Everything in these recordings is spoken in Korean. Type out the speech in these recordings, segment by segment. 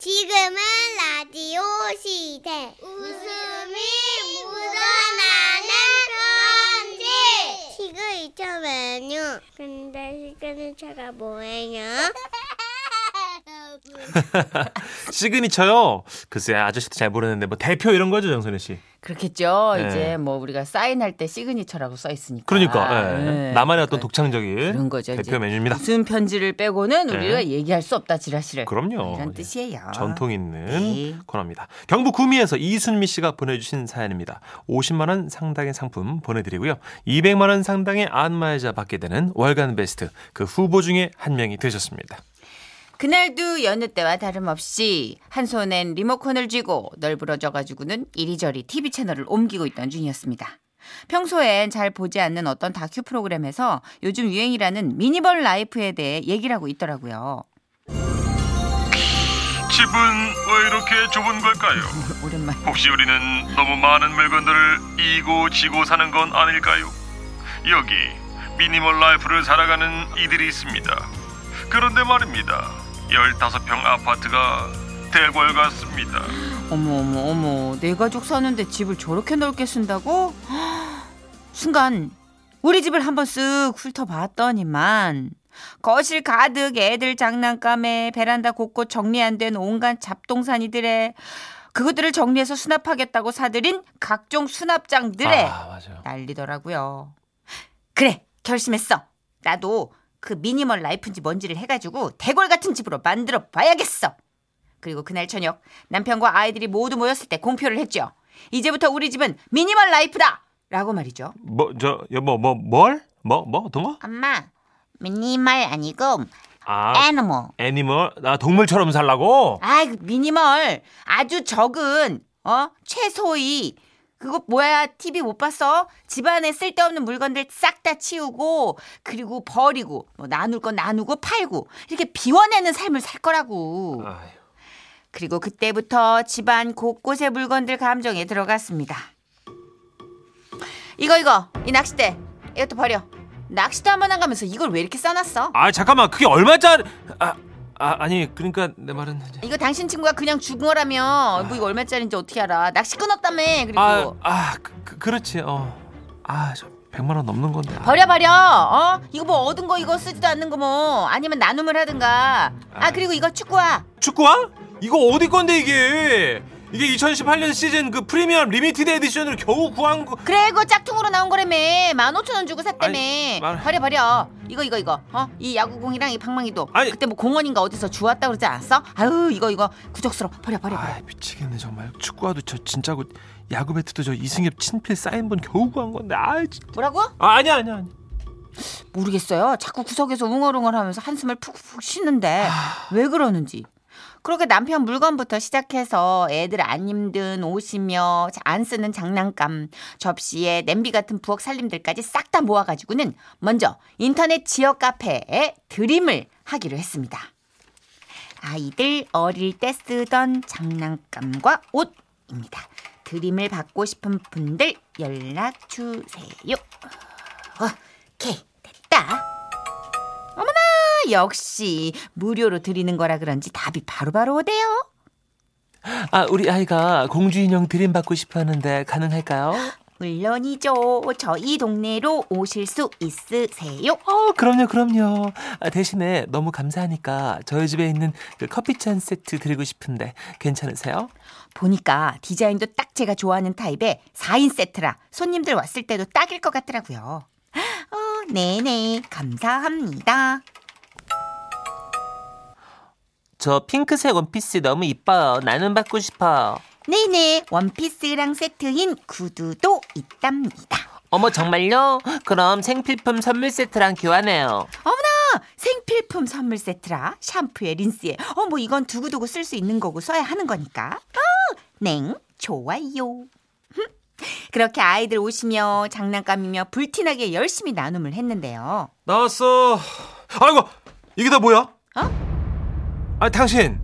지금은 라디오 시대. 웃음이 묻어나는 편지. 시그 2,000원요. 근데 시그는 차가 뭐예요? 시그니처요. 글쎄 아저씨도 잘 모르는데 뭐 대표 이런 거죠 정선혜 씨. 그렇겠죠. 네. 이제 뭐 우리가 사인할 때 시그니처라고 써 있으니까. 그러니까 예. 네. 나만의 어떤 그러니까 독창적인 그런 거죠. 대표 메뉴입니다. 무슨 편지를 빼고는 네. 우리가 얘기할 수 없다 지라시를. 그럼요. 이런 예. 뜻이에요. 전통 있는 네. 코너입니다. 경북 구미에서 이순미 씨가 보내주신 사연입니다. 50만 원 상당의 상품 보내드리고요. 200만 원 상당의 안마의자 받게 되는 월간 베스트 그 후보 중에 한 명이 되셨습니다. 그날도 여느 때와 다름없이 한 손엔 리모컨을 쥐고 널브러져가지고는 이리저리 TV 채널을 옮기고 있던 중이었습니다. 평소엔 잘 보지 않는 어떤 다큐 프로그램에서 요즘 유행이라는 minimal life에 대해 얘기를 하고 있더라고요. 집은 왜 이렇게 좁은 걸까요? 오랜만에. 혹시 우리는 너무 많은 물건들을 이고 지고 사는 건 아닐까요? 여기 minimal life를 살아가는 이들이 있습니다. 그런데 말입니다. 15평 아파트가 대궐 같습니다. 어머 어머 어머 내 가족 사는데 집을 저렇게 넓게 쓴다고? 순간 우리 집을 한번 쓱 훑어봤더니만 거실 가득 애들 장난감에 베란다 곳곳 정리 안 된 온갖 잡동사니들에 그것들을 정리해서 수납하겠다고 사들인 각종 수납장들에 아. 난리더라고요. 그래 결심했어. 나도 그 미니멀 라이프인지 뭔지를 해가지고 대궐 같은 집으로 만들어 봐야겠어. 그리고 그날 저녁 남편과 아이들이 모두 모였을 때 공표를 했죠. 이제부터 우리 집은 minimal life다. 라고 말이죠. 뭐 저 여보 뭐 뭘? 뭐 뭐 어떤 거? 엄마, 미니멀 아니고 아 animal. animal 나 동물처럼 살라고? 아이 그 미니멀 아주 적은 어 최소의 그거 뭐야 TV 못 봤어? 집안에 쓸데없는 물건들 싹 다 치우고 그리고 버리고 뭐 나눌 건 나누고 팔고 이렇게 비워내는 삶을 살 거라고. 아유. 그리고 그때부터 집안 곳곳의 물건들 감정에 들어갔습니다. 이거 이거 이 낚싯대 이것도 버려. 낚시도 한번 안 가면서 이걸 왜 이렇게 써놨어? 아 잠깐만 그게 얼마짜리? 아, 아 아니 그러니까 내 말은 이거 당신 친구가 그냥 준 거라며 뭐 이거 얼마짜리인지 어떻게 알아? 낚시 끊었다며 그리고 아, 아 그, 그, 그렇지 어. 아저 100만 원 넘는 건데. 아. 버려 버려 어 이거 뭐 얻은 거 이거 쓰지도 않는 거 뭐 아니면 나눔을 하든가 아 그리고 이거 축구화 축구화? 이거 어디 건데 이게? 이게 2018년 시즌 그 프리미엄 limited edition으로 겨우 구한 거. 그래 그거 짝퉁으로 나온 거라며 만 오천 원 주고 샀다며 아니, 말- 버려 버려 이거 이거 이거 어 이 야구공이랑 이 방망이도 아니. 그때 뭐 공원인가 어디서 주웠다 그러지 않았어 아유 이거 이거 구적스러워 버려 버려 버려 아 미치겠네 정말. 축구화도 저 진짜고 야구 배트도 저 이승엽 친필 사인본 겨우 구한 건데. 아 진짜. 뭐라고 아 아니야 아니야 아니. 모르겠어요. 자꾸 구석에서 웅얼웅얼하면서 한숨을 푹푹 쉬는데 아. 왜 그러는지. 그렇게 남편 물건부터 시작해서 애들 안 힘든 옷이며 안 쓰는 장난감, 접시에 냄비 같은 부엌 살림들까지 싹 다 모아가지고는 먼저 인터넷 지역 카페에 드림을 하기로 했습니다. 아이들 어릴 때 쓰던 장난감과 옷입니다. 드림을 받고 싶은 분들 연락 주세요. 오 역시 무료로 드리는 거라 그런지 답이 바로 바로 오대요. 아 우리 아이가 공주 인형 드림 받고 싶어 하는데 가능할까요? 물론이죠. 저희 동네로 오실 수 있으세요? 어 그럼요 그럼요. 아, 대신에 너무 감사하니까 저희 집에 있는 그 커피잔 세트 드리고 싶은데 괜찮으세요? 보니까 디자인도 딱 제가 좋아하는 타입의 4인 세트라 손님들 왔을 때도 딱일 것 같더라고요. 어, 네네 감사합니다. 저 핑크색 원피스 너무 이뻐요. 나는 받고 싶어요. 네네 원피스랑 세트인 구두도 있답니다. 어머 정말요? 그럼 생필품 선물 세트랑 교환해요. 어머나 생필품 선물 세트라 샴푸에 린스에 어 뭐 이건 두고두고 쓸 수 있는 거고 써야 하는 거니까 어, 냉 좋아요 흠. 그렇게 아이들 오시며 장난감이며 불티나게 열심히 나눔을 했는데요 나왔어. 아이고 이게 다 뭐야? 어? 아 당신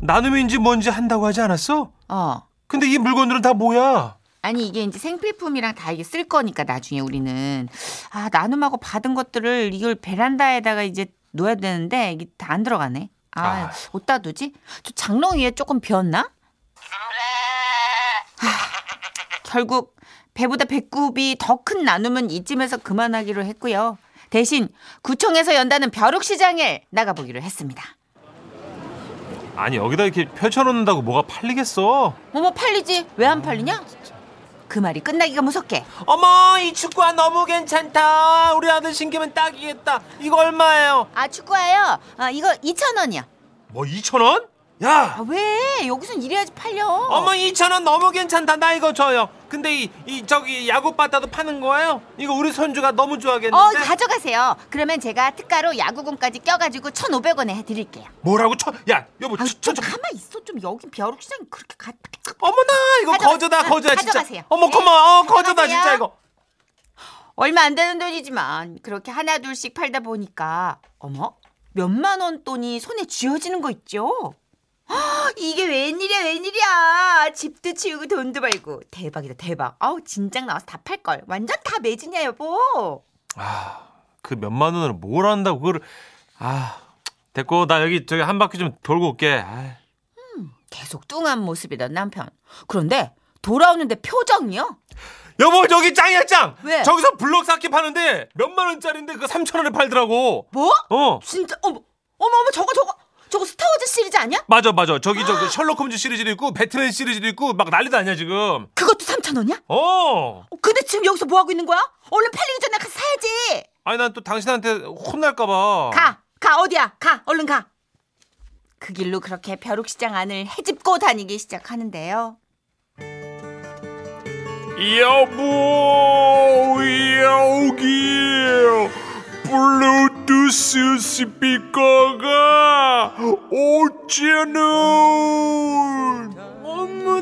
나눔인지 뭔지 한다고 하지 않았어? 어 근데 이 물건들은 다 뭐야? 아니 이게 이제 생필품이랑 다 이게 쓸 거니까 나중에 우리는 아 나눔하고 받은 것들을 이걸 베란다에다가 이제 놓아야 되는데 이게 다 안 들어가네 아, 아. 어디다 두지? 저 장롱 위에 조금 비었나? 하, 결국 배보다 배꼽이 더 큰 나눔은 이쯤에서 그만하기로 했고요. 대신 구청에서 연다는 벼룩시장에 나가보기로 했습니다. 아니 여기다 이렇게 펼쳐놓는다고 뭐가 팔리겠어? 어머 팔리지? 왜 안 팔리냐? 그 말이 끝나기가 무섭게 어머 이 축구화 너무 괜찮다. 우리 아들 신기면 딱이겠다. 이거 얼마예요? 아 축구화요? 아 이거 2천 원이야. 뭐 2천 원? 야 아 왜? 여기선 이래야지 팔려. 어머 2천 원 너무 괜찮다. 나 이거 줘요. 근데 이, 이 저기 야구바다도 파는 거예요? 이거 우리 손주가 너무 좋아하겠는데. 어 가져가세요. 그러면 제가 특가로 야구공까지 껴가지고 1,500원에 해드릴게요. 뭐라고 쳐? 야 여보 아, 저, 저, 좀 저, 가만 있어. 좀 여기 벼룩시장 그렇게 가. 어머나 이거 가져가- 거저다 응, 거저야 진짜. 가져가세요. 어머 네, 고마워 어, 거저다. 진짜 이거. 얼마 안 되는 돈이지만 그렇게 하나 둘씩 팔다 보니까 어머 몇만 원 돈이 손에 쥐어지는 거 있죠. 헉, 이게 웬일이야 웬일이야 집도 치우고 돈도 벌고 대박이다 대박 아우 진작 나와서 다 팔걸 완전 다 매진이야 여보 아, 그 몇만 원을 뭘 한다고 그거를 아 됐고 나 여기 저기 한 바퀴 좀 돌고 올게. 아이. 계속 뚱한 모습이던 남편 그런데 돌아오는데 표정이요 여보 저기 짱이야 짱. 왜? 저기서 블록 쌓기 파는데 몇만 원짜리인데 그 3천 원에 팔더라고. 뭐 어. 진짜 어머 어머 어머 저거 저거 저거 스타워즈 시리즈 아니야 맞아 맞아 저기 저기 셜록 홈즈 시리즈도 있고 배트맨 시리즈도 있고 막 난리도 아니야 지금. 그것도 3천 원이야 어. 어, 근데 지금 여기서 뭐 하고 있는 거야 얼른 팔리기 전에 가서 사야지 아니 난 또 당신한테 혼날까 봐. 가, 가 어디야? 가, 얼른 가. 그 길로 그렇게 벼룩시장 안을 헤집고 다니기 시작하는데요. 여보 여기 블루 투스 스피커가 5천원 어머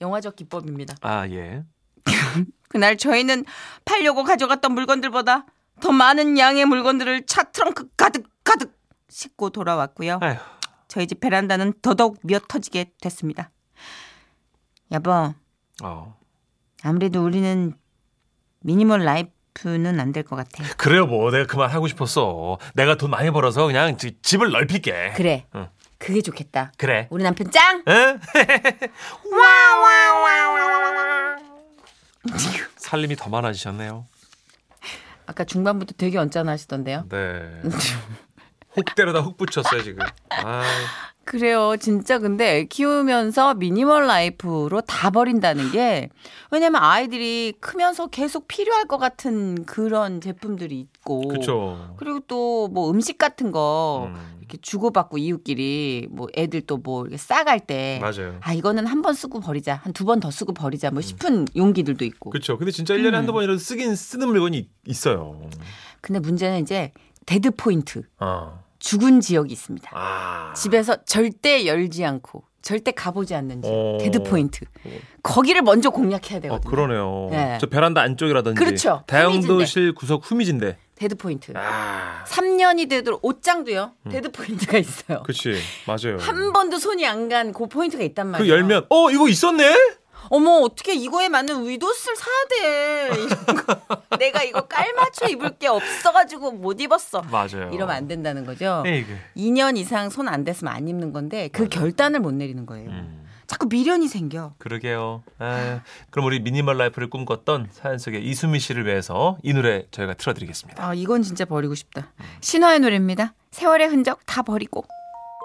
영화적 기법입니다. 아 예. 그날 저희는 팔려고 가져갔던 물건들보다 더 많은 양의 물건들을 차 트렁크 가득 가득 싣고 돌아왔고요. 아휴. 저희 집 베란다는 더더욱 미어 터지게 됐습니다. 여보, 어. 아무래도 우리는 미니멀 라이프 는 안 될 것 같아. 그래요 뭐 내가 그만 하고 싶었어. 내가 돈 많이 벌어서 그냥 지- 집을 넓힐게. 그래, 응. 그게 좋겠다. 그래. 우리 남편 짱! 에? 살림이 더 많아지셨네요. 아까 중반부터 되게 언짢아 하시던데요. 네. 혹 때려다 훅 붙였어요 지금. 아, 그래요. 진짜 근데 애 키우면서 미니멀 라이프로 다 버린다는 게 왜냐면 아이들이 크면서 계속 필요할 것 같은 그런 제품들이 있고 그렇죠. 그리고 또 뭐 음식 같은 거 음. 이렇게 주고받고 이웃끼리 뭐 애들 또 뭐 싸갈 때 맞아요. 아 이거는 한 번 쓰고 버리자 한 두 번 더 쓰고 버리자 뭐 싶은 용기들도 있고 그렇죠. 근데 진짜 1년에 음. 한두 번이라도 쓰긴 쓰는 물건이 있- 있어요. 근데 문제는 이제 dead point 어. 죽은 지역이 있습니다 아. 집에서 절대 열지 않고 절대 가보지 않는 지역 어. dead point 거기를 먼저 공략해야 어, 되거든요 그러네요. 네. 저 베란다 안쪽이라든지 그렇죠. 다용도실 구석 후미진데. dead point 아. 3년이 되도록 옷장도요 dead point가 있어요 그렇지. 맞아요. 한 번도 손이 안 간 그 포인트가 있단 말이에요 그 열면 어, 이거 있었네? 어머 어떻게 이거에 맞는 위 옷을 사야 돼. 내가 이거 깔맞춰 입을 게 없어가지고 못 입었어 맞아요. 이러면 안 된다는 거죠 에이그. 2년 이상 손 안 댔으면 안 입는 건데 그 결단을 못 내리는 거예요 음. 자꾸 미련이 생겨 그러게요. 아, 그럼 우리 미니멀 라이프를 꿈꿨던 사연 속의 이수미 씨를 위해서 이 노래 저희가 틀어드리겠습니다. 아 이건 진짜 버리고 싶다 신화의 노래입니다 세월의 흔적 다 버리고